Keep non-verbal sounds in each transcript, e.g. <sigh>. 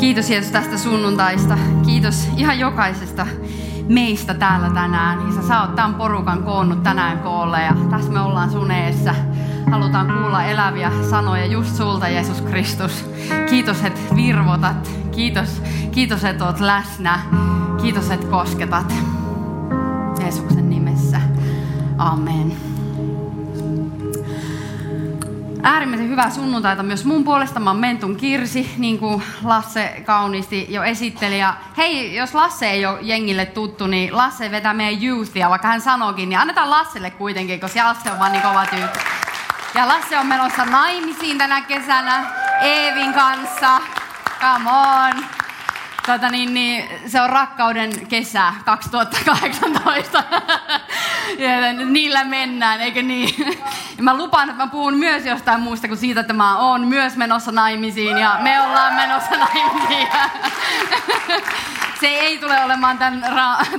Kiitos Jeesus tästä sunnuntaista. Kiitos ihan jokaisesta meistä täällä tänään. Isä, sä oot tämän porukan koonnut tänään koolle ja tässä me ollaan sun eessä. Halutaan kuulla eläviä sanoja just sulta, Jeesus Kristus. Kiitos, että virvotat. Kiitos, kiitos että oot läsnä. Kiitos, että kosketat. Jeesuksen nimessä. Amen. Äärimmäisen hyvää sunnuntaita myös mun puolesta. Mä oon Mentun Kirsi, niin kuin Lasse kauniisti jo esitteli. Ja hei, jos Lasse ei ole jengille tuttu, niin Lasse vetää meidän youthia, vaikka hän sanokin, niin annetaan Lasselle kuitenkin, koska Lasse on vaan niin kova tyyppi. Ja Lasse on menossa naimisiin tänä kesänä Eevin kanssa. Come on. Tota niin, niin, se on rakkauden kesä 2018. <laughs> ja niillä mennään, eikö niin? Ja mä lupaan, että mä puhun myös jostain muusta kuin siitä, että mä oon myös menossa naimisiin ja me ollaan menossa naimisiin. se ei tule olemaan tämän,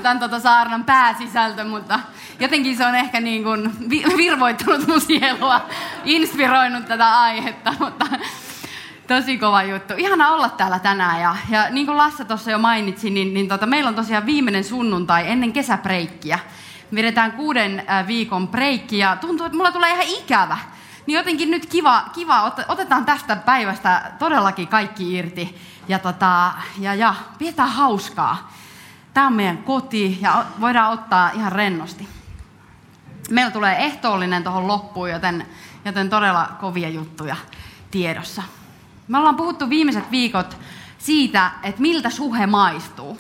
tämän tota saarnan pääsisältö, mutta jotenkin se on ehkä niin kuin virvoittanut mun sielua, inspiroinut tätä aihetta, mutta Tosi kova juttu. Ihana olla täällä tänään. Ja, ja niin kuin Lasse tuossa jo mainitsi, niin, niin tota, meillä on tosiaan viimeinen sunnuntai ennen kesäpreikkiä. Vedetään kuuden äh, viikon breikki ja tuntuu, että mulla tulee ihan ikävä. Niin jotenkin nyt kiva, kiva otetaan tästä päivästä todellakin kaikki irti. Ja, tota, ja, ja pidetään hauskaa. Tämä on meidän koti ja voidaan ottaa ihan rennosti. Meillä tulee ehtoollinen tuohon loppuun, joten, joten todella kovia juttuja tiedossa. Me ollaan puhuttu viimeiset viikot siitä, että miltä suhe maistuu.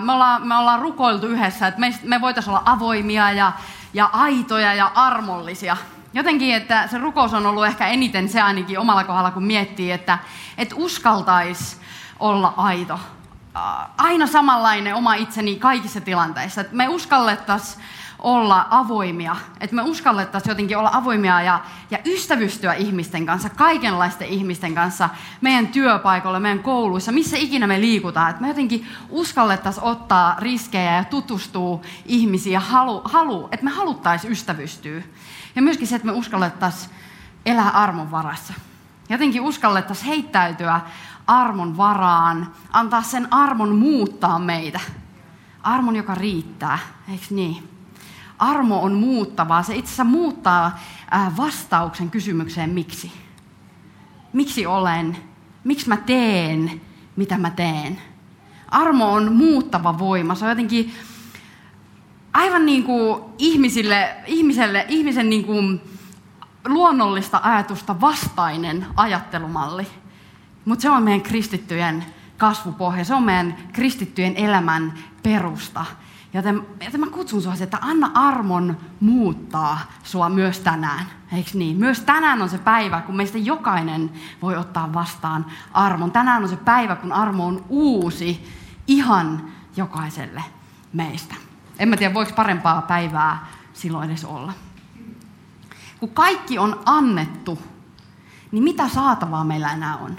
Me ollaan, me ollaan rukoiltu yhdessä, että me, me voitaisiin olla avoimia ja, ja aitoja ja armollisia. Jotenkin, että se rukous on ollut ehkä eniten se ainakin omalla kohdalla, kun miettii, että, että uskaltaisi olla aito. Aina samanlainen oma itseni kaikissa tilanteissa. Että me uskallettaisiin olla avoimia, että me uskallettaisiin jotenkin olla avoimia ja, ja ystävystyä ihmisten kanssa, kaikenlaisten ihmisten kanssa, meidän työpaikoilla, meidän kouluissa, missä ikinä me liikutaan, että me jotenkin uskallettaisiin ottaa riskejä ja tutustua ihmisiin ja halu, halu että me haluttaisiin ystävystyä. Ja myöskin se, että me uskallettaisiin elää armon varassa. Jotenkin uskallettaisiin heittäytyä armon varaan, antaa sen armon muuttaa meitä. Armon, joka riittää, eikö niin? Armo on muuttavaa. Se itse asiassa muuttaa vastauksen kysymykseen miksi. Miksi olen? Miksi mä teen, mitä mä teen? Armo on muuttava voima. Se on jotenkin aivan niin kuin ihmisille, ihmiselle, ihmisen niin kuin luonnollista ajatusta vastainen ajattelumalli. Mutta se on meidän kristittyjen kasvupohja, se on meidän kristittyjen elämän perusta. Joten, joten mä kutsun sinua, että anna armon muuttaa sua myös tänään. Eikö niin? Myös tänään on se päivä, kun meistä jokainen voi ottaa vastaan armon. Tänään on se päivä, kun armo on uusi ihan jokaiselle meistä. En mä tiedä, voiko parempaa päivää silloin edes olla. Kun kaikki on annettu, niin mitä saatavaa meillä enää on?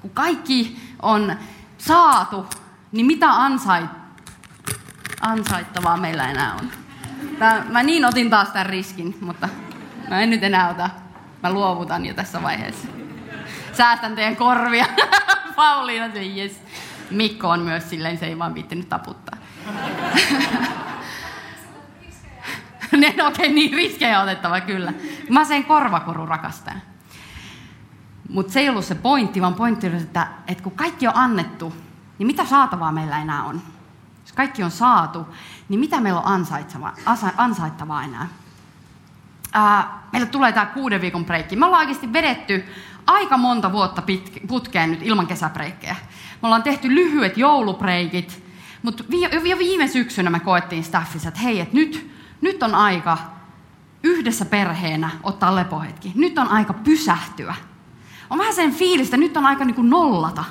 Kun kaikki on saatu, niin mitä ansait, ansaittavaa meillä enää on. Tää, mä niin otin taas tämän riskin, mutta mä en nyt enää ota. Mä luovutan jo tässä vaiheessa. Säästän teidän korvia. <laughs> Pauliina se yes. Mikko on myös silleen, se ei vaan viittinyt taputtaa. <laughs> ne, okei, okay, niin riskejä otettava kyllä. Mä sen korvakoru rakastan. Mutta se ei ollut se pointti, vaan pointti oli, että, että kun kaikki on annettu, niin mitä saatavaa meillä enää on? Kaikki on saatu, niin mitä meillä on ansaittavaa enää? Ää, meille tulee tämä kuuden viikon breikki. Me ollaan oikeasti vedetty aika monta vuotta putkeen nyt ilman kesäbreikkejä. Me ollaan tehty lyhyet joulubreikit, mutta jo viime syksynä me koettiin staffissa, että hei, että nyt, nyt on aika yhdessä perheenä ottaa lepohetki. Nyt on aika pysähtyä. On vähän sen fiilistä, nyt on aika niin kuin nollata.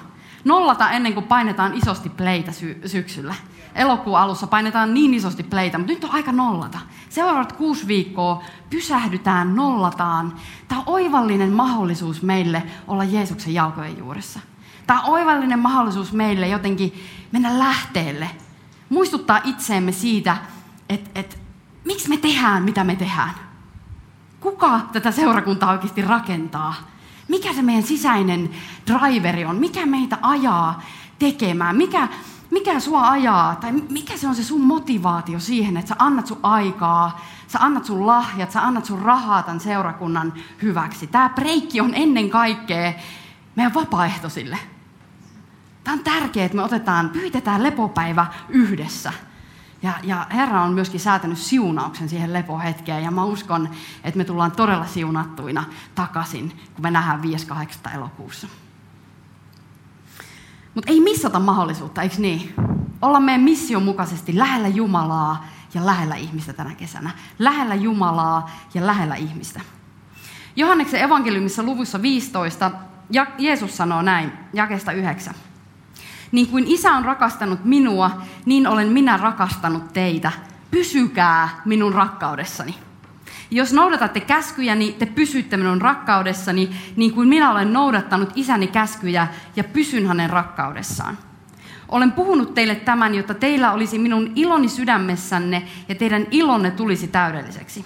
Nollata ennen kuin painetaan isosti pleitä sy- syksyllä. Elokuun alussa painetaan niin isosti pleitä, mutta nyt on aika nollata. Seuraavat kuusi viikkoa pysähdytään, nollataan. Tämä on oivallinen mahdollisuus meille olla Jeesuksen jalkojen juuressa. Tämä on oivallinen mahdollisuus meille jotenkin mennä lähteelle. Muistuttaa itseemme siitä, että, että miksi me tehdään, mitä me tehdään. Kuka tätä seurakuntaa oikeasti rakentaa? Mikä se meidän sisäinen driveri on? Mikä meitä ajaa tekemään? Mikä, mikä sua ajaa? Tai mikä se on se sun motivaatio siihen, että sä annat sun aikaa, sä annat sun lahjat, sä annat sun rahaa tämän seurakunnan hyväksi. Tämä breikki on ennen kaikkea meidän vapaaehtoisille. Tämä on tärkeää, että me otetaan, pyytetään lepopäivä yhdessä. Ja, ja Herra on myöskin säätänyt siunauksen siihen lepohetkeen, ja mä uskon, että me tullaan todella siunattuina takaisin, kun me nähdään 5.8. elokuussa. Mutta ei missata mahdollisuutta, eikö niin? Olla meidän mission mukaisesti lähellä Jumalaa ja lähellä ihmistä tänä kesänä. Lähellä Jumalaa ja lähellä ihmistä. Johanneksen evankeliumissa luvussa 15 Jeesus sanoo näin, jakesta 9. Niin kuin isä on rakastanut minua, niin olen minä rakastanut teitä. Pysykää minun rakkaudessani. Jos noudatatte käskyjäni, te pysytte minun rakkaudessani, niin kuin minä olen noudattanut isäni käskyjä ja pysyn hänen rakkaudessaan. Olen puhunut teille tämän, jotta teillä olisi minun iloni sydämessänne ja teidän ilonne tulisi täydelliseksi.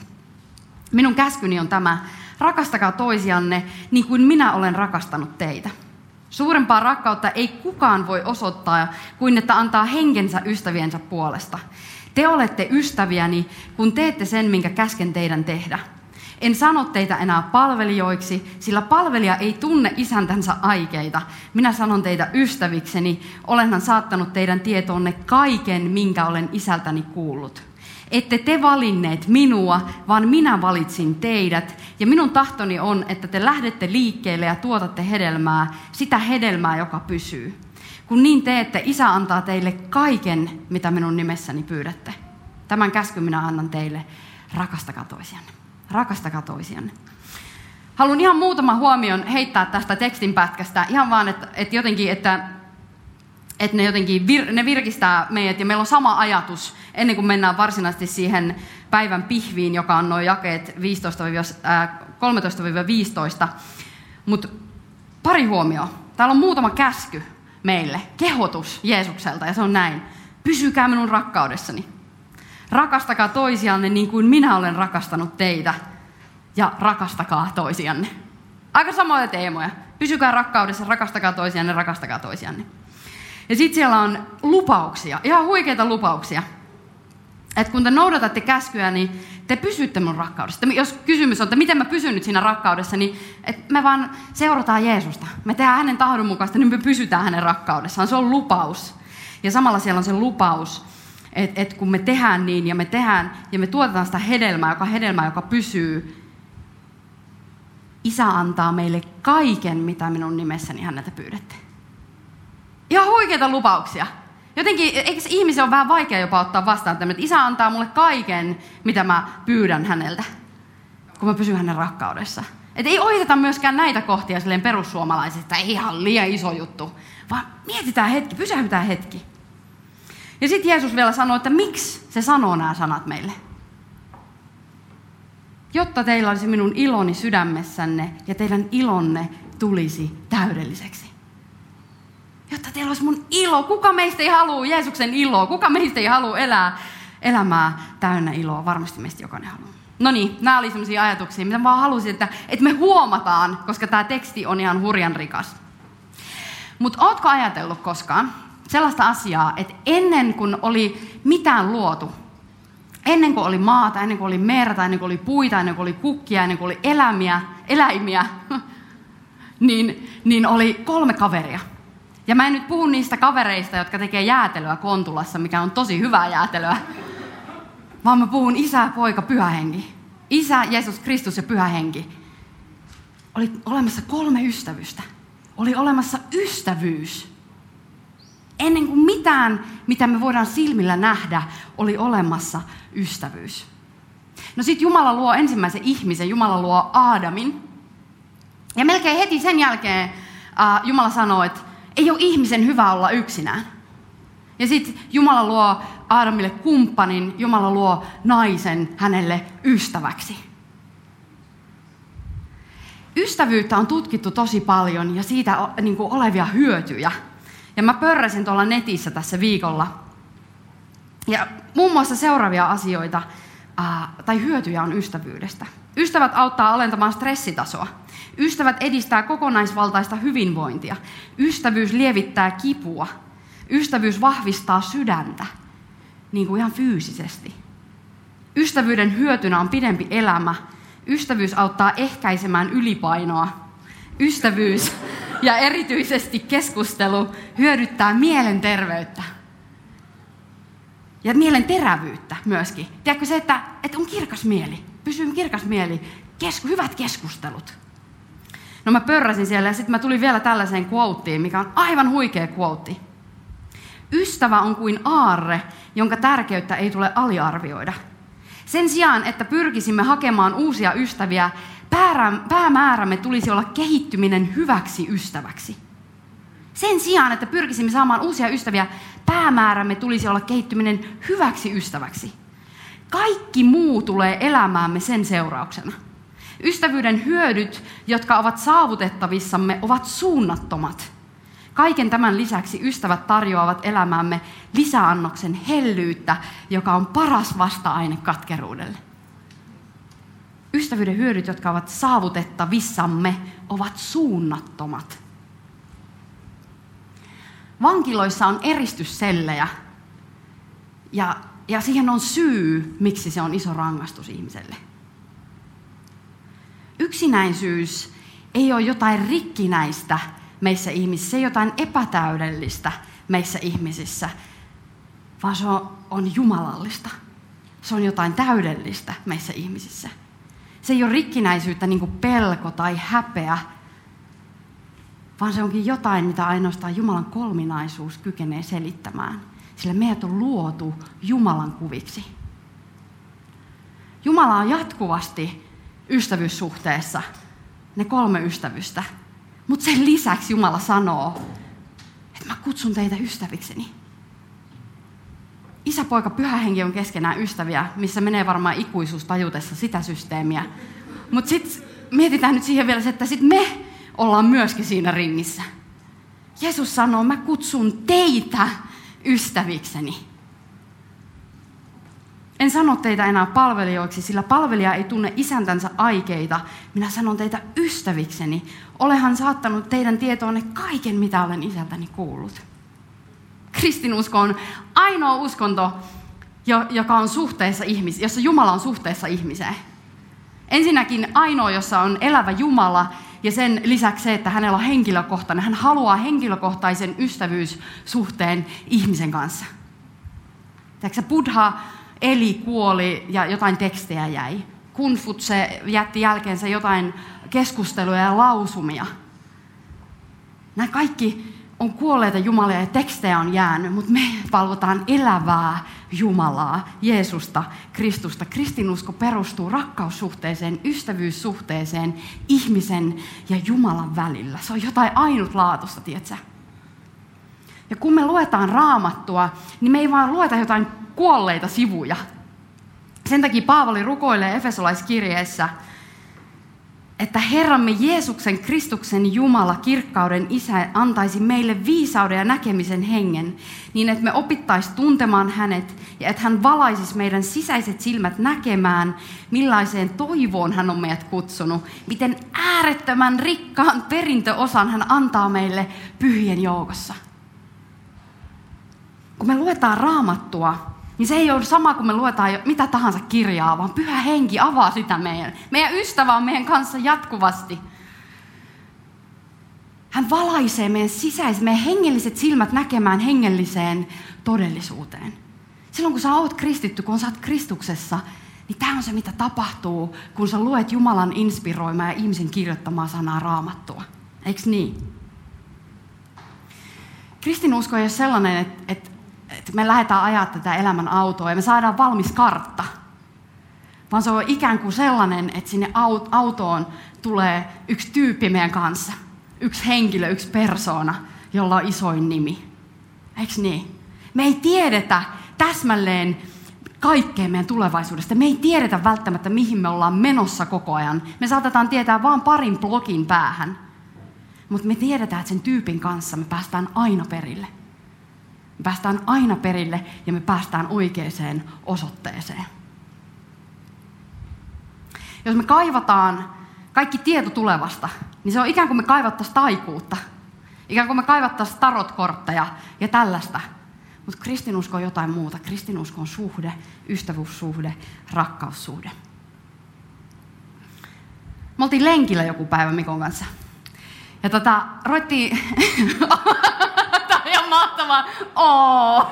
Minun käskyni on tämä, rakastakaa toisianne niin kuin minä olen rakastanut teitä. Suurempaa rakkautta ei kukaan voi osoittaa kuin että antaa henkensä ystäviensä puolesta. Te olette ystäviäni, kun teette sen, minkä käsken teidän tehdä. En sano teitä enää palvelijoiksi, sillä palvelija ei tunne isäntänsä aikeita. Minä sanon teitä ystävikseni, olenhan saattanut teidän tietoonne kaiken, minkä olen isältäni kuullut. Ette te valinneet minua, vaan minä valitsin teidät. Ja minun tahtoni on, että te lähdette liikkeelle ja tuotatte hedelmää, sitä hedelmää, joka pysyy. Kun niin teette, isä antaa teille kaiken, mitä minun nimessäni pyydätte. Tämän käskyn minä annan teille. Rakastakaa toisianne. Rakastakaa toisianne. Haluan ihan muutaman huomion heittää tästä tekstinpätkästä. Ihan vaan, että, että jotenkin, että että ne jotenkin vir, ne virkistää meidät ja meillä on sama ajatus ennen kuin mennään varsinaisesti siihen päivän pihviin, joka on noin jakeet 13-15. Mutta pari huomioa. Täällä on muutama käsky meille, kehotus Jeesukselta ja se on näin. Pysykää minun rakkaudessani. Rakastakaa toisianne niin kuin minä olen rakastanut teitä ja rakastakaa toisianne. Aika samoja teemoja. Pysykää rakkaudessa, rakastakaa toisianne, rakastakaa toisianne. Ja sitten siellä on lupauksia, ihan huikeita lupauksia. Että kun te noudatatte käskyä, niin te pysytte mun rakkaudessa. Jos kysymys on, että miten mä pysyn nyt siinä rakkaudessa, niin että me vaan seurataan Jeesusta. Me tehdään hänen tahdon mukaista, niin me pysytään hänen rakkaudessaan. Se on lupaus. Ja samalla siellä on se lupaus, että, että kun me tehdään niin ja me tehdään ja me tuotetaan sitä hedelmää, joka hedelmää, joka pysyy, Isä antaa meille kaiken, mitä minun nimessäni häneltä pyydätte. Ihan huikeita lupauksia. Jotenkin, eikö ihmisen on vähän vaikea jopa ottaa vastaan että isä antaa mulle kaiken, mitä mä pyydän häneltä, kun mä pysyn hänen rakkaudessa. Et ei ohiteta myöskään näitä kohtia silleen perussuomalaisista, ei ihan liian iso juttu, vaan mietitään hetki, pysähdytään hetki. Ja sitten Jeesus vielä sanoo, että miksi se sanoo nämä sanat meille. Jotta teillä olisi minun iloni sydämessänne ja teidän ilonne tulisi täydelliseksi jotta teillä olisi mun ilo. Kuka meistä ei halua Jeesuksen iloa? Kuka meistä ei halua elää elämää täynnä iloa? Varmasti meistä jokainen haluaa. No niin, nämä oli sellaisia ajatuksia, mitä mä halusin, että, että me huomataan, koska tämä teksti on ihan hurjan rikas. Mutta ootko ajatellut koskaan sellaista asiaa, että ennen kuin oli mitään luotu, ennen kuin oli maata, ennen kuin oli merta, ennen kuin oli puita, ennen kuin oli kukkia, ennen kuin oli eläimiä, eläimiä, <laughs> niin, niin oli kolme kaveria. Ja mä en nyt puhu niistä kavereista, jotka tekee jäätelyä Kontulassa, mikä on tosi hyvää jäätelyä. Vaan mä puhun isä, poika, pyhä henki. Isä, Jeesus Kristus ja pyhä henki. Oli olemassa kolme ystävystä. Oli olemassa ystävyys. Ennen kuin mitään, mitä me voidaan silmillä nähdä, oli olemassa ystävyys. No sitten Jumala luo ensimmäisen ihmisen, Jumala luo Aadamin. Ja melkein heti sen jälkeen uh, Jumala sanoo, että ei ole ihmisen hyvä olla yksinään. Ja sitten Jumala luo Aadamille kumppanin, Jumala luo naisen hänelle ystäväksi. Ystävyyttä on tutkittu tosi paljon ja siitä niin kuin, olevia hyötyjä. Ja mä pörräsin tuolla netissä tässä viikolla. Ja muun muassa seuraavia asioita tai hyötyjä on ystävyydestä. Ystävät auttaa alentamaan stressitasoa. Ystävät edistää kokonaisvaltaista hyvinvointia. Ystävyys lievittää kipua. Ystävyys vahvistaa sydäntä, niin kuin ihan fyysisesti. Ystävyyden hyötynä on pidempi elämä. Ystävyys auttaa ehkäisemään ylipainoa. Ystävyys ja erityisesti keskustelu hyödyttää mielenterveyttä. Ja mielen terävyyttä myöskin. Tiedätkö se, että, että on kirkas mieli, pysyy kirkas mieli, kesku, hyvät keskustelut. No mä pörräsin siellä ja sitten mä tulin vielä tällaiseen quoteen, mikä on aivan huikea quote. Ystävä on kuin aarre, jonka tärkeyttä ei tule aliarvioida. Sen sijaan, että pyrkisimme hakemaan uusia ystäviä, päämäärämme tulisi olla kehittyminen hyväksi ystäväksi. Sen sijaan, että pyrkisimme saamaan uusia ystäviä, päämäärämme tulisi olla kehittyminen hyväksi ystäväksi. Kaikki muu tulee elämäämme sen seurauksena. Ystävyyden hyödyt, jotka ovat saavutettavissamme, ovat suunnattomat. Kaiken tämän lisäksi ystävät tarjoavat elämäämme lisäannoksen hellyyttä, joka on paras vasta-aine katkeruudelle. Ystävyyden hyödyt, jotka ovat saavutettavissamme, ovat suunnattomat. Vankiloissa on eristyssellejä ja, ja siihen on syy, miksi se on iso rangaistus ihmiselle. Yksinäisyys ei ole jotain rikkinäistä meissä ihmisissä, ei jotain epätäydellistä meissä ihmisissä, vaan se on jumalallista. Se on jotain täydellistä meissä ihmisissä. Se ei ole rikkinäisyyttä niin kuin pelko tai häpeä, vaan se onkin jotain, mitä ainoastaan Jumalan kolminaisuus kykenee selittämään. Sillä meidät on luotu Jumalan kuviksi. Jumala on jatkuvasti ystävyyssuhteessa, ne kolme ystävystä. Mutta sen lisäksi Jumala sanoo, että mä kutsun teitä ystävikseni. Isä, poika, pyhä henki on keskenään ystäviä, missä menee varmaan ikuisuus tajutessa sitä systeemiä. Mutta sitten mietitään nyt siihen vielä se, että sitten me ollaan myöskin siinä ringissä. Jeesus sanoo, mä kutsun teitä ystävikseni. En sano teitä enää palvelijoiksi, sillä palvelija ei tunne isäntänsä aikeita. Minä sanon teitä ystävikseni. Olehan saattanut teidän tietoonne kaiken, mitä olen isältäni kuullut. Kristinusko on ainoa uskonto, joka on suhteessa ihmis, jossa Jumala on suhteessa ihmiseen. Ensinnäkin ainoa, jossa on elävä Jumala, ja sen lisäksi se, että hänellä on henkilökohtainen. Hän haluaa henkilökohtaisen ystävyyssuhteen ihmisen kanssa. Tiedätkö, Buddha eli, kuoli ja jotain tekstejä jäi. Kunfutse jätti jälkeensä jotain keskusteluja ja lausumia. Nämä kaikki on kuolleita jumalia ja tekstejä on jäänyt, mutta me valvotaan elävää Jumalaa, Jeesusta, Kristusta. Kristinusko perustuu rakkaussuhteeseen, ystävyyssuhteeseen ihmisen ja Jumalan välillä. Se on jotain ainutlaatuista, tiedätkö? Ja kun me luetaan raamattua, niin me ei vaan lueta jotain kuolleita sivuja. Sen takia Paavali rukoilee Efesolaiskirjeessä – että Herramme Jeesuksen Kristuksen Jumala, kirkkauden Isä, antaisi meille viisauden ja näkemisen hengen, niin että me opittaisi tuntemaan hänet ja että hän valaisisi meidän sisäiset silmät näkemään, millaiseen toivoon hän on meidät kutsunut, miten äärettömän rikkaan perintöosan hän antaa meille pyhien joukossa. Kun me luetaan raamattua, niin se ei ole sama kuin me luetaan mitä tahansa kirjaa, vaan pyhä henki avaa sitä meidän. Meidän ystävä on meidän kanssa jatkuvasti. Hän valaisee meidän sisäiset, meidän hengelliset silmät näkemään hengelliseen todellisuuteen. Silloin kun sä oot kristitty, kun sä oot Kristuksessa, niin tämä on se, mitä tapahtuu, kun sä luet Jumalan inspiroimaa ja ihmisen kirjoittamaa sanaa raamattua. Eikö niin? Kristinusko ei ole sellainen, että, että että me lähdetään ajaa tätä elämän autoa ja me saadaan valmis kartta. vaan se on ikään kuin sellainen, että sinne autoon tulee yksi tyyppi meidän kanssa. Yksi henkilö, yksi persoona, jolla on isoin nimi. Eikö niin? Me ei tiedetä täsmälleen kaikkea meidän tulevaisuudesta. Me ei tiedetä välttämättä, mihin me ollaan menossa koko ajan. Me saatetaan tietää vain parin blogin päähän. Mutta me tiedetään, että sen tyypin kanssa me päästään aina perille. Me päästään aina perille ja me päästään oikeaan osoitteeseen. Jos me kaivataan kaikki tieto tulevasta, niin se on ikään kuin me kaivattaisiin taikuutta. Ikään kuin me kaivattaisiin tarotkortteja ja tällaista. Mutta kristinusko on jotain muuta. Kristinusko on suhde, ystävyyssuhde, rakkaussuhde. Me oltiin lenkillä joku päivä Mikon kanssa. Ja tota, roittiin... <laughs> Mahtavaa. <laughs>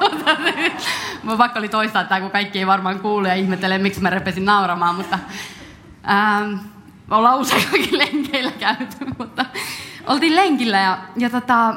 Mä vaikka oli toistaa tämä, kun kaikki ei varmaan kuule ja ihmettelee, miksi mä repesin nauramaan, mutta... Ähm, ollaan usein lenkeillä käyty, mutta oltiin lenkillä ja, ja tota,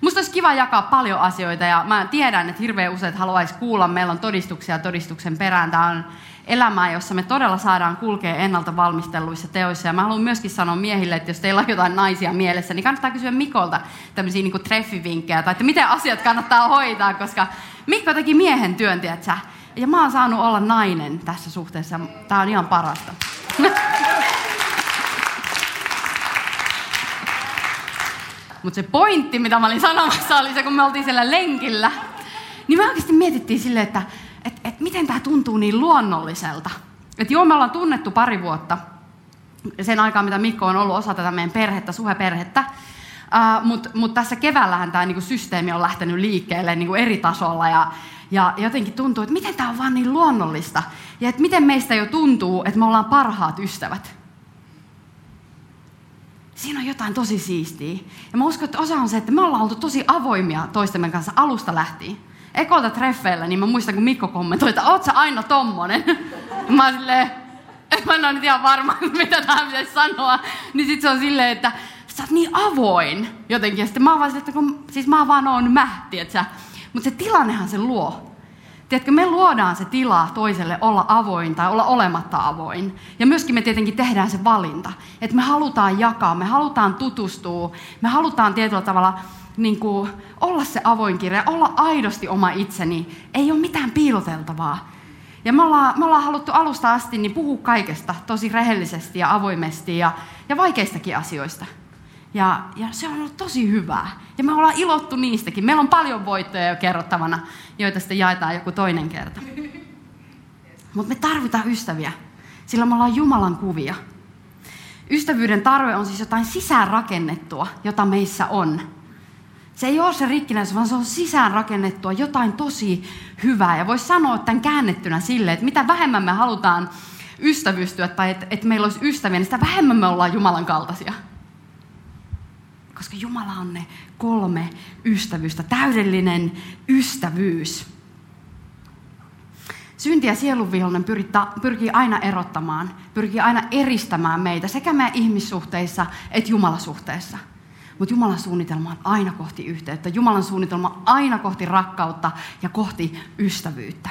Musta olisi kiva jakaa paljon asioita ja mä tiedän, että hirveän useat haluaisi kuulla. Meillä on todistuksia todistuksen perään. Tämä on elämää, jossa me todella saadaan kulkea ennalta valmistelluissa teoissa. Ja mä haluan myöskin sanoa miehille, että jos teillä on jotain naisia mielessä, niin kannattaa kysyä Mikolta tämmöisiä niin treffivinkkejä tai että miten asiat kannattaa hoitaa, koska Mikko teki miehen työn, tiedätkö? Ja mä oon saanut olla nainen tässä suhteessa. Tämä on ihan parasta. <laughs> Mutta se pointti, mitä mä olin sanomassa, oli se, kun me oltiin siellä lenkillä. Niin me oikeasti mietittiin silleen, että et, et miten tämä tuntuu niin luonnolliselta. Että joo, me ollaan tunnettu pari vuotta sen aikaa, mitä Mikko on ollut osa tätä meidän perhettä, suheperhettä. Uh, Mutta mut tässä keväällähän tämä niinku systeemi on lähtenyt liikkeelle niinku eri tasolla ja, ja jotenkin tuntuu, että miten tämä on vaan niin luonnollista. Ja että miten meistä jo tuntuu, että me ollaan parhaat ystävät siinä on jotain tosi siistiä. Ja mä uskon, että osa on se, että me ollaan oltu tosi avoimia toistemme kanssa alusta lähtien. Ekolta treffeillä, niin mä muistan, kun Mikko kommentoi, että oot sä aina tommonen? <laughs> Mä oon silleen, mä en ole nyt ihan varma, <laughs> mitä tähän pitäisi sanoa. Niin sit se on silleen, että sä oot niin avoin jotenkin. Ja sitten mä oon vaan silleen, että kun, siis mä vaan oon mä, tietsä. Mutta se tilannehan se luo. Tiedätkö, me luodaan se tila toiselle olla avoin tai olla olematta avoin. Ja myöskin me tietenkin tehdään se valinta, että me halutaan jakaa, me halutaan tutustua, me halutaan tietyllä tavalla niin kuin, olla se avoin kirja, olla aidosti oma itseni. Ei ole mitään piiloteltavaa. Ja me ollaan, me ollaan haluttu alusta asti niin puhua kaikesta tosi rehellisesti ja avoimesti ja, ja vaikeistakin asioista. Ja, ja se on ollut tosi hyvää. Ja me ollaan ilottu niistäkin. Meillä on paljon voittoja jo kerrottavana, joita sitten jaetaan joku toinen kerta. Mutta me tarvitaan ystäviä, sillä me ollaan Jumalan kuvia. Ystävyyden tarve on siis jotain sisäänrakennettua, jota meissä on. Se ei ole se rikkinäisyys, vaan se on sisäänrakennettua jotain tosi hyvää. Ja voisi sanoa tämän käännettynä sille, että mitä vähemmän me halutaan ystävystyä tai että, että meillä olisi ystäviä, niin sitä vähemmän me ollaan Jumalan kaltaisia. Koska Jumala on ne kolme ystävyystä, täydellinen ystävyys. Synti ja sielunvihollinen pyrkii aina erottamaan, pyrkii aina eristämään meitä sekä meidän ihmissuhteissa että Jumalasuhteessa. Mutta Jumalan suunnitelma on aina kohti yhteyttä. Jumalan suunnitelma on aina kohti rakkautta ja kohti ystävyyttä.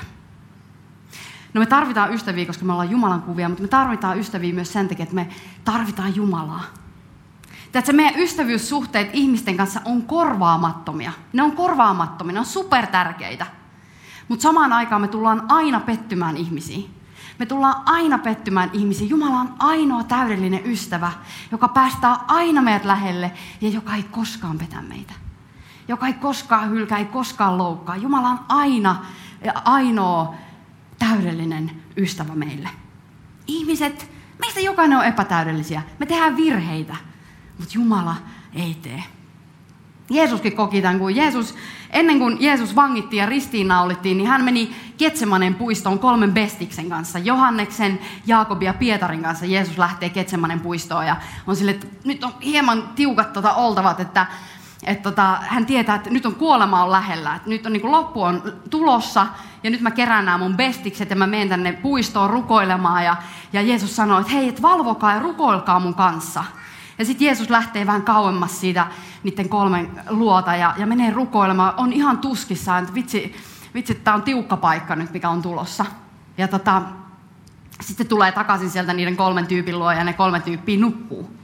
No me tarvitaan ystäviä, koska me ollaan Jumalan kuvia, mutta me tarvitaan ystäviä myös sen takia, että me tarvitaan Jumalaa. Tiedätkö, meidän ystävyyssuhteet ihmisten kanssa on korvaamattomia. Ne on korvaamattomia, ne on supertärkeitä. Mutta samaan aikaan me tullaan aina pettymään ihmisiin. Me tullaan aina pettymään ihmisiin. Jumala on ainoa täydellinen ystävä, joka päästää aina meidät lähelle ja joka ei koskaan petä meitä. Joka ei koskaan hylkää, ei koskaan loukkaa. Jumala on aina ainoa täydellinen ystävä meille. Ihmiset, meistä jokainen on epätäydellisiä. Me tehdään virheitä. Mutta Jumala ei tee. Jeesuskin koki tämän, kun Jeesus, ennen kuin Jeesus vangittiin ja ristiinnaulittiin, niin hän meni Ketsemanen puistoon kolmen bestiksen kanssa. Johanneksen, Jaakobin ja Pietarin kanssa Jeesus lähtee Ketsemanen puistoon ja on sille, että nyt on hieman tiukat tota oltavat, että, että tota, hän tietää, että nyt on kuolema on lähellä, että nyt on niin kuin loppu on tulossa ja nyt mä kerään nämä mun bestikset ja mä menen tänne puistoon rukoilemaan ja, ja Jeesus sanoo, että hei, et valvokaa ja rukoilkaa mun kanssa. Ja sitten Jeesus lähtee vähän kauemmas siitä niiden kolmen luota ja, ja menee rukoilemaan. On ihan tuskissaan, että vitsi, vitsi tämä on tiukka paikka nyt, mikä on tulossa. Ja tota, Sitten tulee takaisin sieltä niiden kolmen tyypin luo ja ne kolme tyyppiä nukkuu.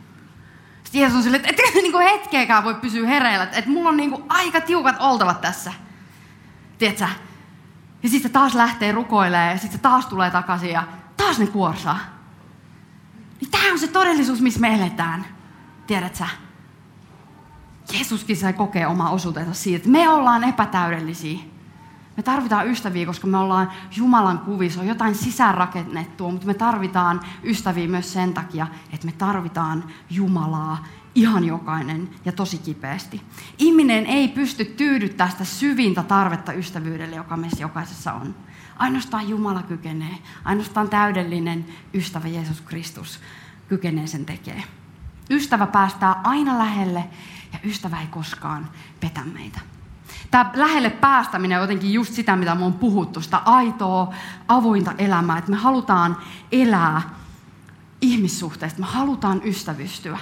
Sitten Jeesus on silleen, että et niinku hetkeäkään voi pysyä hereillä, että et mulla on niinku aika tiukat oltavat tässä. Tiedätkö? Ja sitten taas lähtee rukoilemaan ja sitten taas tulee takaisin ja taas ne kuorsaa. Niin tämä on se todellisuus, missä me eletään. Tiedätkö? Jeesuskin sai kokea omaa osuutensa siitä, että me ollaan epätäydellisiä. Me tarvitaan ystäviä, koska me ollaan Jumalan kuvissa, on jotain sisäänrakennettua, mutta me tarvitaan ystäviä myös sen takia, että me tarvitaan Jumalaa ihan jokainen ja tosi kipeästi. Ihminen ei pysty tyydyttämään sitä syvintä tarvetta ystävyydelle, joka meissä jokaisessa on. Ainoastaan Jumala kykenee, ainoastaan täydellinen ystävä Jeesus Kristus kykenee sen tekemään. Ystävä päästää aina lähelle ja ystävä ei koskaan petä meitä. Tämä lähelle päästäminen on jotenkin just sitä, mitä me on puhuttu, sitä aitoa, avointa elämää, että me halutaan elää ihmissuhteista, me halutaan ystävystyä.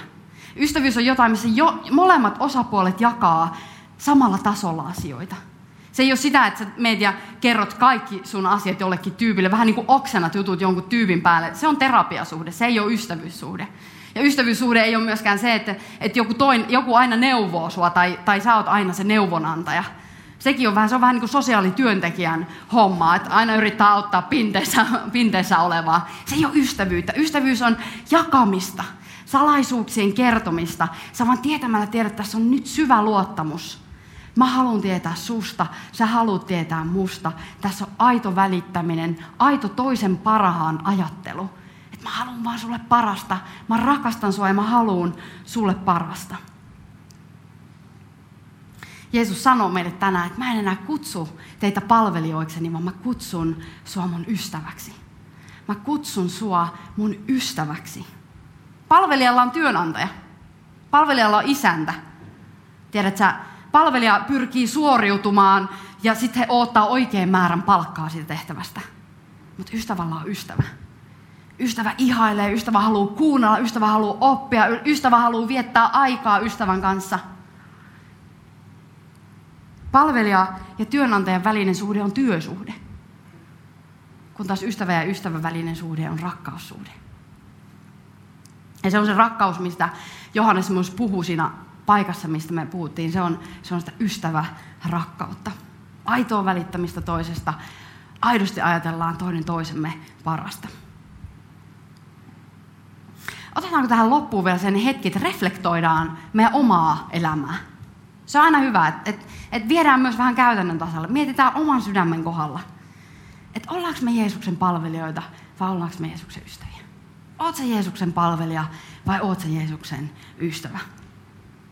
Ystävyys on jotain, missä jo, molemmat osapuolet jakaa samalla tasolla asioita. Se ei ole sitä, että sä meet kerrot kaikki sun asiat jollekin tyypille, vähän niin kuin oksenat jutut jonkun tyypin päälle. Se on terapiasuhde, se ei ole ystävyyssuhde. Ja ystävyyssuhde ei ole myöskään se, että, että joku, toin, joku aina neuvoo sua tai, tai sä oot aina se neuvonantaja. Sekin on vähän, se on vähän niin kuin sosiaalityöntekijän homma, että aina yrittää auttaa pinteessä, pinteessä olevaa. Se ei ole ystävyyttä. Ystävyys on jakamista, salaisuuksien kertomista. Sä vaan tietämällä tiedät, että tässä on nyt syvä luottamus. Mä haluan tietää susta, sä haluat tietää musta. Tässä on aito välittäminen, aito toisen parhaan ajattelu mä haluan vaan sulle parasta. Mä rakastan sua ja mä haluan sulle parasta. Jeesus sanoo meille tänään, että mä en enää kutsu teitä palvelijoikseni, vaan mä kutsun sua mun ystäväksi. Mä kutsun sua mun ystäväksi. Palvelijalla on työnantaja. Palvelijalla on isäntä. Tiedät sä, palvelija pyrkii suoriutumaan ja sitten he odottaa oikein määrän palkkaa siitä tehtävästä. Mutta ystävällä on ystävä. Ystävä ihailee, ystävä haluaa kuunnella, ystävä haluaa oppia, ystävä haluaa viettää aikaa ystävän kanssa. Palvelija ja työnantajan välinen suhde on työsuhde, kun taas ystävä ja ystävän välinen suhde on rakkaussuhde. Ja se on se rakkaus, mistä Johannes myös puhuu siinä paikassa, mistä me puhuttiin. Se on, se on sitä ystävä rakkautta. Aitoa välittämistä toisesta. Aidosti ajatellaan toinen toisemme parasta. Otetaanko tähän loppuun vielä sen hetki, että reflektoidaan meidän omaa elämää. Se on aina hyvä, että, että, että viedään myös vähän käytännön tasalle. Mietitään oman sydämen kohdalla. Että ollaanko me Jeesuksen palvelijoita vai ollaanko me Jeesuksen ystäviä? Oot sä Jeesuksen palvelija vai oot sä Jeesuksen ystävä?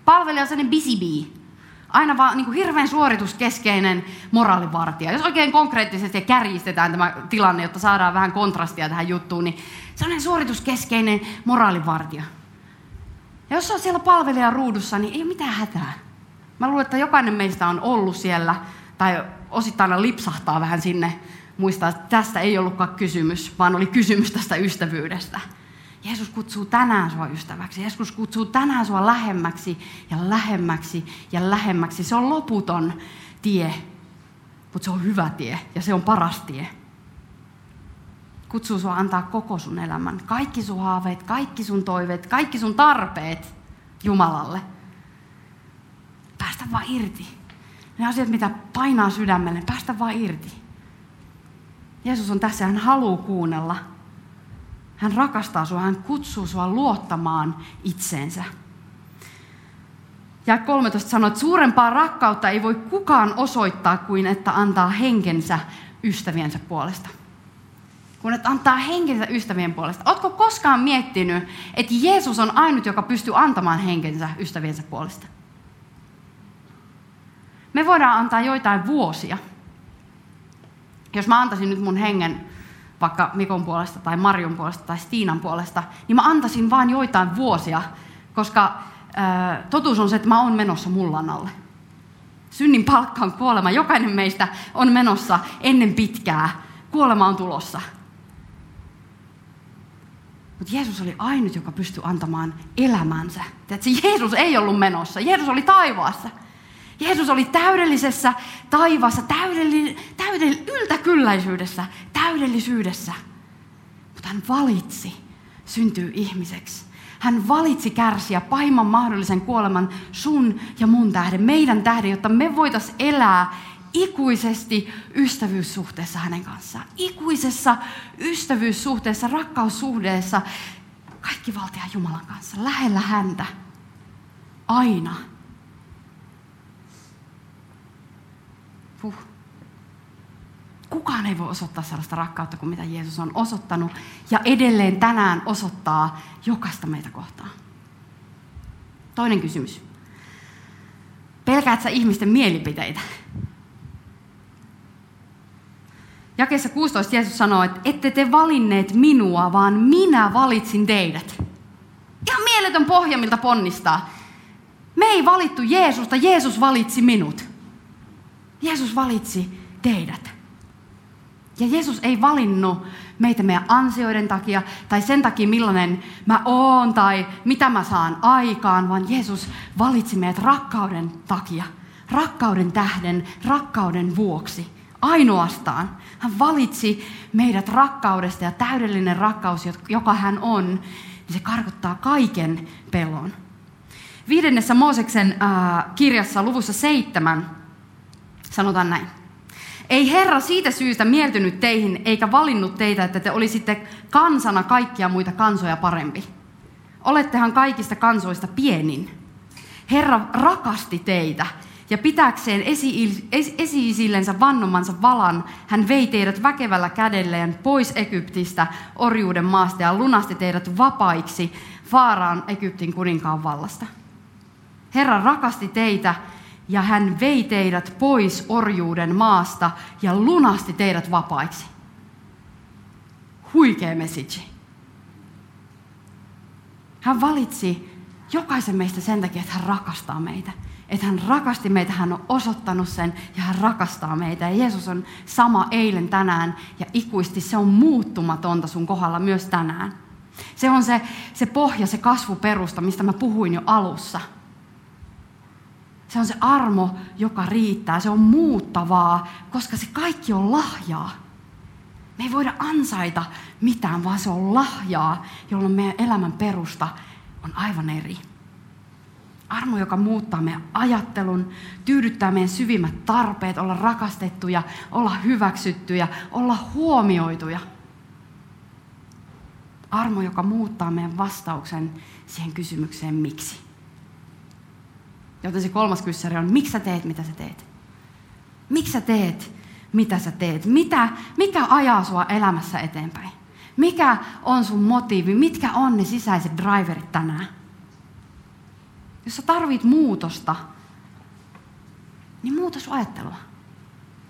Palvelija on sellainen busy bee aina vaan niin kuin hirveän suorituskeskeinen moraalivartija. Jos oikein konkreettisesti ja kärjistetään tämä tilanne, jotta saadaan vähän kontrastia tähän juttuun, niin sellainen suorituskeskeinen moraalivartija. Ja jos on siellä palvelijan ruudussa, niin ei ole mitään hätää. Mä luulen, että jokainen meistä on ollut siellä, tai osittain lipsahtaa vähän sinne, muistaa, että tästä ei ollutkaan kysymys, vaan oli kysymys tästä ystävyydestä. Jeesus kutsuu tänään sua ystäväksi. Jeesus kutsuu tänään sua lähemmäksi ja lähemmäksi ja lähemmäksi. Se on loputon tie, mutta se on hyvä tie ja se on paras tie. Kutsuu sua antaa koko sun elämän. Kaikki sun haaveet, kaikki sun toiveet, kaikki sun tarpeet Jumalalle. Päästä vaan irti. Ne asiat, mitä painaa sydämelle, päästä vaan irti. Jeesus on tässä, hän haluaa kuunnella hän rakastaa sinua, hän kutsuu sinua luottamaan itseensä. Ja 13 sanoo, että suurempaa rakkautta ei voi kukaan osoittaa kuin että antaa henkensä ystäviensä puolesta. Kun että antaa henkensä ystävien puolesta. Oletko koskaan miettinyt, että Jeesus on ainut, joka pystyy antamaan henkensä ystäviensä puolesta? Me voidaan antaa joitain vuosia. Jos mä antaisin nyt mun hengen vaikka Mikon puolesta tai Marjun puolesta tai Stiinan puolesta, niin mä antaisin vain joitain vuosia, koska ää, totuus on se, että mä oon menossa mullan alle. Synnin palkka on kuolema. Jokainen meistä on menossa ennen pitkää. Kuolema on tulossa. Mutta Jeesus oli ainut, joka pystyi antamaan elämänsä. Tiedätkö, Jeesus ei ollut menossa. Jeesus oli taivaassa. Jeesus oli täydellisessä taivaassa, täydell, täydell, yltäkylläisyydessä, täydellisyydessä. Mutta hän valitsi syntyy ihmiseksi. Hän valitsi kärsiä pahimman mahdollisen kuoleman sun ja mun tähden, meidän tähden, jotta me voitaisiin elää ikuisesti ystävyyssuhteessa hänen kanssaan. Ikuisessa ystävyyssuhteessa, rakkaussuhteessa, kaikki valtia Jumalan kanssa, lähellä häntä. Aina. Kukaan ei voi osoittaa sellaista rakkautta kuin mitä Jeesus on osoittanut ja edelleen tänään osoittaa jokaista meitä kohtaan. Toinen kysymys. Pelkäät sä ihmisten mielipiteitä? Jakeessa 16 Jeesus sanoo, että ette te valinneet minua, vaan minä valitsin teidät. Ihan mieletön pohja, miltä ponnistaa. Me ei valittu Jeesusta, Jeesus valitsi minut. Jeesus valitsi teidät. Ja Jeesus ei valinnut meitä meidän ansioiden takia tai sen takia, millainen mä oon tai mitä mä saan aikaan, vaan Jeesus valitsi meidät rakkauden takia, rakkauden tähden, rakkauden vuoksi. Ainoastaan. Hän valitsi meidät rakkaudesta ja täydellinen rakkaus, joka hän on, niin se karkottaa kaiken pelon. Viidennessä Mooseksen äh, kirjassa luvussa seitsemän sanotaan näin. Ei Herra siitä syystä mieltynyt teihin eikä valinnut teitä, että te olisitte kansana kaikkia muita kansoja parempi. Olettehan kaikista kansoista pienin. Herra rakasti teitä ja pitääkseen esi-isillensä vannomansa valan, hän vei teidät väkevällä kädelleen pois Egyptistä, orjuuden maasta ja lunasti teidät vapaiksi Faaraan Egyptin kuninkaan vallasta. Herra rakasti teitä ja hän vei teidät pois orjuuden maasta ja lunasti teidät vapaiksi. Huikea message. Hän valitsi jokaisen meistä sen takia, että hän rakastaa meitä. Että hän rakasti meitä, hän on osoittanut sen ja hän rakastaa meitä. Ja Jeesus on sama eilen, tänään ja ikuisesti. Se on muuttumatonta sun kohdalla myös tänään. Se on se, se pohja, se kasvuperusta, mistä mä puhuin jo alussa – se on se armo, joka riittää. Se on muuttavaa, koska se kaikki on lahjaa. Me ei voida ansaita mitään, vaan se on lahjaa, jolloin meidän elämän perusta on aivan eri. Armo, joka muuttaa meidän ajattelun, tyydyttää meidän syvimmät tarpeet, olla rakastettuja, olla hyväksyttyjä, olla huomioituja. Armo, joka muuttaa meidän vastauksen siihen kysymykseen miksi. Joten se kolmas kyssäri on, miksi sä teet, mitä sä teet? Miksi sä teet, mitä sä teet? Mitä, mikä ajaa sua elämässä eteenpäin? Mikä on sun motiivi? Mitkä on ne sisäiset driverit tänään? Jos sä tarvit muutosta, niin muuta sun ajattelua.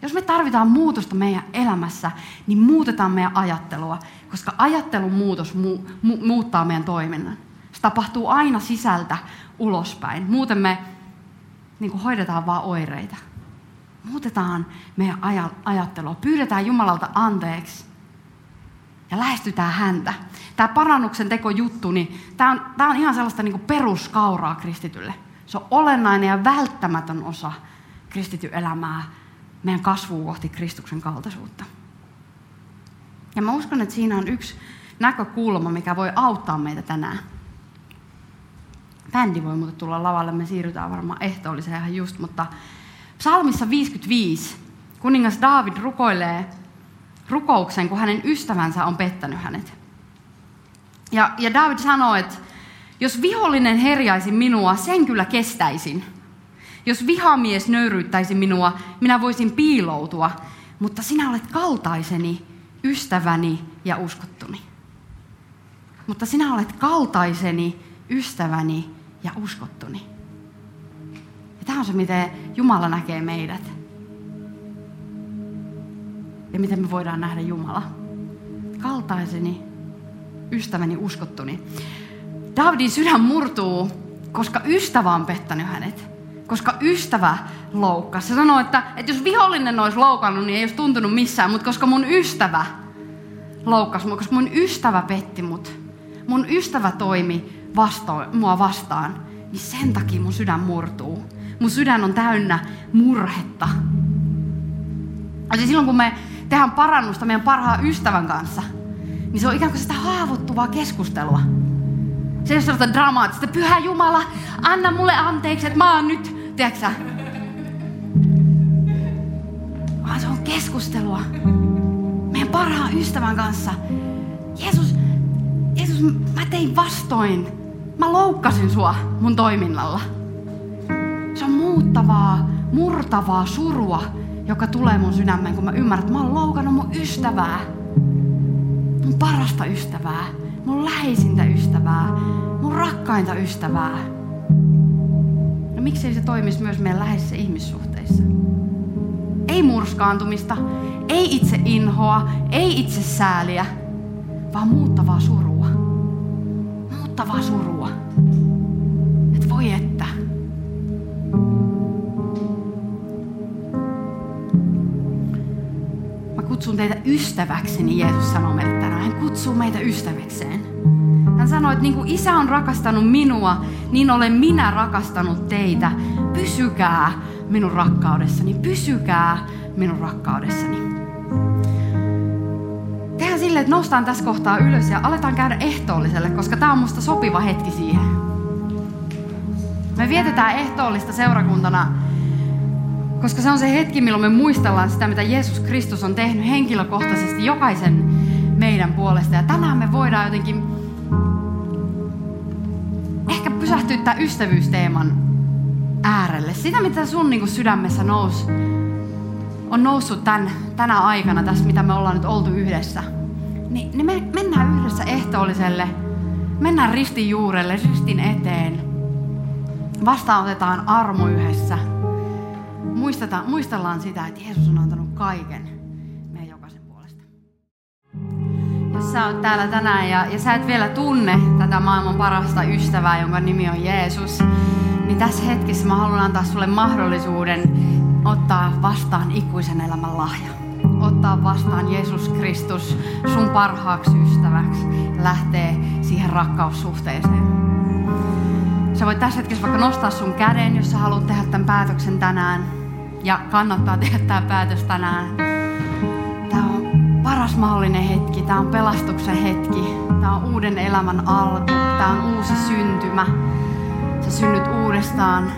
Jos me tarvitaan muutosta meidän elämässä, niin muutetaan meidän ajattelua, koska ajattelun muutos mu- mu- muuttaa meidän toiminnan. Se tapahtuu aina sisältä ulospäin. Muuten me niin kuin hoidetaan vaan oireita. Muutetaan meidän ajattelua. Pyydetään Jumalalta anteeksi ja lähestytään häntä. Tämä parannuksen teko juttu, niin tämä on, tämä on ihan sellaista niin kuin peruskauraa kristitylle. Se on olennainen ja välttämätön osa kristityn elämää, meidän kasvua kohti Kristuksen kaltaisuutta. Ja mä uskon, että siinä on yksi näkökulma, mikä voi auttaa meitä tänään bändi voi muuten tulla lavalle, me siirrytään varmaan ehtoolliseen ihan just, mutta psalmissa 55 kuningas David rukoilee rukouksen, kun hänen ystävänsä on pettänyt hänet. Ja, ja David sanoo, että jos vihollinen herjaisi minua, sen kyllä kestäisin. Jos vihamies nöyryyttäisi minua, minä voisin piiloutua, mutta sinä olet kaltaiseni, ystäväni ja uskottuni. Mutta sinä olet kaltaiseni, ystäväni ja uskottuni. Ja tämä on se, miten Jumala näkee meidät. Ja miten me voidaan nähdä Jumala. Kaltaiseni, ystäväni, uskottuni. Davidin sydän murtuu, koska ystävä on pettänyt hänet. Koska ystävä loukkasi. Se sanoo, että, että jos vihollinen olisi loukannut, niin ei olisi tuntunut missään. Mutta koska mun ystävä loukkasi koska mun ystävä petti mut, mun ystävä toimi vasto, mua vastaan, niin sen takia mun sydän murtuu. Mun sydän on täynnä murhetta. Ja silloin kun me tehdään parannusta meidän parhaan ystävän kanssa, niin se on ikään kuin sitä haavoittuvaa keskustelua. Se ole sellaista dramaattista, pyhä Jumala, anna mulle anteeksi, että mä oon nyt, tiedätkö Vaan se on keskustelua meidän parhaan ystävän kanssa. Jeesus, Jeesus, mä tein vastoin. Mä loukkasin sua mun toiminnalla. Se on muuttavaa, murtavaa surua, joka tulee mun sydämeen, kun mä ymmärrän, että mä oon loukannut mun ystävää. Mun parasta ystävää, mun läheisintä ystävää, mun rakkainta ystävää. No miksei se toimisi myös meidän läheisissä ihmissuhteissa? Ei murskaantumista, ei itse inhoa, ei itse sääliä, vaan muuttavaa surua. Muuttavaa surua. Et voi että. Mä kutsun teitä ystäväkseni, Jeesus sanoo meille tänään. Hän kutsuu meitä ystäväkseen. Hän sanoi, että niin kuin isä on rakastanut minua, niin olen minä rakastanut teitä. Pysykää minun rakkaudessani, pysykää minun rakkaudessani. Silleen, että nostaan tässä kohtaa ylös ja aletaan käydä ehtoolliselle, koska tämä on musta sopiva hetki siihen. Me vietetään ehtoollista seurakuntana, koska se on se hetki, milloin me muistellaan sitä, mitä Jeesus Kristus on tehnyt henkilökohtaisesti jokaisen meidän puolesta. Ja tänään me voidaan jotenkin ehkä pysähtyä ystävyysteeman äärelle. Sitä, mitä sun niin kuin sydämessä nousi, on noussut tämän, tänä aikana, tässä mitä me ollaan nyt oltu yhdessä. Niin, niin me mennään yhdessä ehtoolliselle, mennään ristin juurelle, ristin eteen. Vastaanotetaan armo yhdessä. Muistetaan, muistellaan sitä, että Jeesus on antanut kaiken meidän jokaisen puolesta. Jos sä oot täällä tänään ja, ja sä et vielä tunne tätä maailman parasta ystävää, jonka nimi on Jeesus, niin tässä hetkessä mä haluan antaa sulle mahdollisuuden ottaa vastaan ikuisen elämän lahja. Ottaa vastaan Jeesus Kristus sun parhaaksi ystäväksi ja lähtee siihen rakkaussuhteeseen. Sä voit tässä hetkessä vaikka nostaa sun käden, jos sä haluat tehdä tämän päätöksen tänään. Ja kannattaa tehdä tämä päätös tänään. Tämä on paras mahdollinen hetki. Tämä on pelastuksen hetki. Tämä on uuden elämän alku. Tämä on uusi syntymä. Sä synnyt uudestaan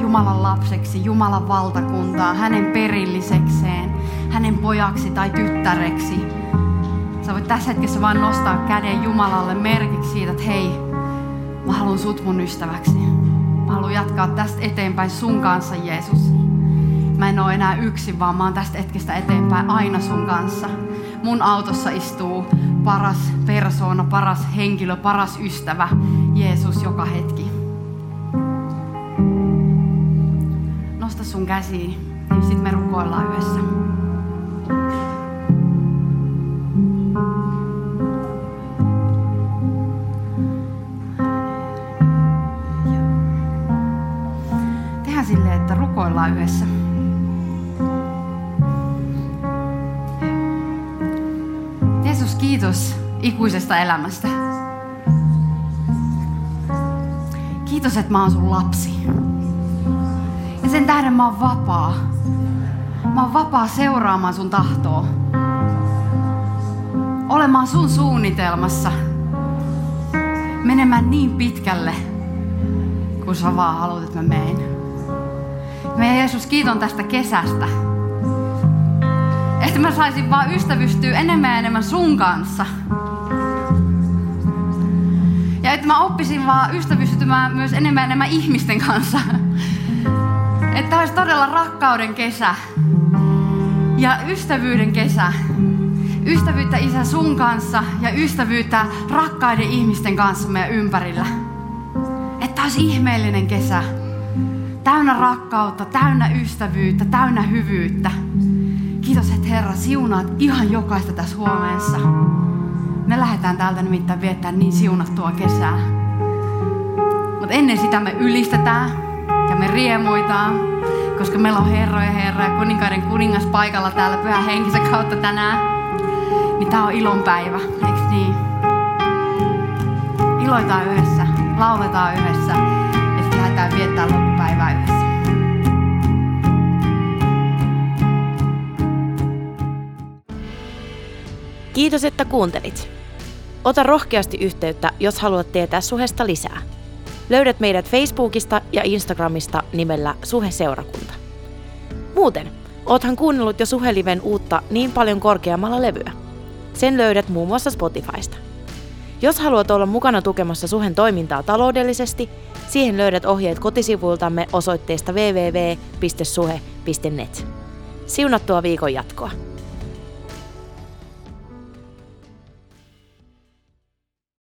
Jumalan lapseksi, Jumalan valtakuntaan, hänen perillisekseen, hänen pojaksi tai tyttäreksi. Sä voit tässä hetkessä vaan nostaa käden Jumalalle merkiksi siitä, että hei, mä haluan sut mun ystäväksi. Mä haluan jatkaa tästä eteenpäin sun kanssa, Jeesus. Mä en ole enää yksin, vaan mä oon tästä hetkestä eteenpäin aina sun kanssa. Mun autossa istuu paras persoona, paras henkilö, paras ystävä, Jeesus joka hetki. Nosta sun käsiin, niin sitten me rukoillaan yhdessä. Rukoillaan yhdessä. Jeesus, kiitos ikuisesta elämästä. Kiitos, että mä oon sun lapsi. Ja sen tähden mä oon vapaa. Mä oon vapaa seuraamaan sun tahtoa. Olemaan sun suunnitelmassa. Menemään niin pitkälle, kun sä vaan haluat, että mä meen. Meidän Jeesus, kiiton tästä kesästä. Että mä saisin vaan ystävystyä enemmän ja enemmän sun kanssa. Ja että mä oppisin vaan ystävystymään myös enemmän ja enemmän ihmisten kanssa. Että olisi todella rakkauden kesä. Ja ystävyyden kesä. Ystävyyttä isä sun kanssa ja ystävyyttä rakkaiden ihmisten kanssa meidän ympärillä. Että olisi ihmeellinen kesä. Täynnä rakkautta, täynnä ystävyyttä, täynnä hyvyyttä. Kiitos, että Herra siunaat ihan jokaista tässä huomeessa. Me lähdetään täältä nimittäin viettämään niin siunattua kesää. Mutta ennen sitä me ylistetään ja me riemuitaan, koska meillä on herroja herra ja kuninkaiden kuningas paikalla täällä pyhän henkisen kautta tänään. Niin tää on ilonpäivä, eiks niin? Iloitaan yhdessä, lauletaan yhdessä lähdetään viettää loppupäivää yhdessä. Kiitos, että kuuntelit. Ota rohkeasti yhteyttä, jos haluat tietää suhesta lisää. Löydät meidät Facebookista ja Instagramista nimellä Suheseurakunta. Muuten, oothan kuunnellut jo Suheliven uutta niin paljon korkeammalla levyä. Sen löydät muun muassa Spotifysta. Jos haluat olla mukana tukemassa Suhen toimintaa taloudellisesti, siihen löydät ohjeet kotisivuiltamme osoitteesta www.suhe.net. Siunattua viikon jatkoa!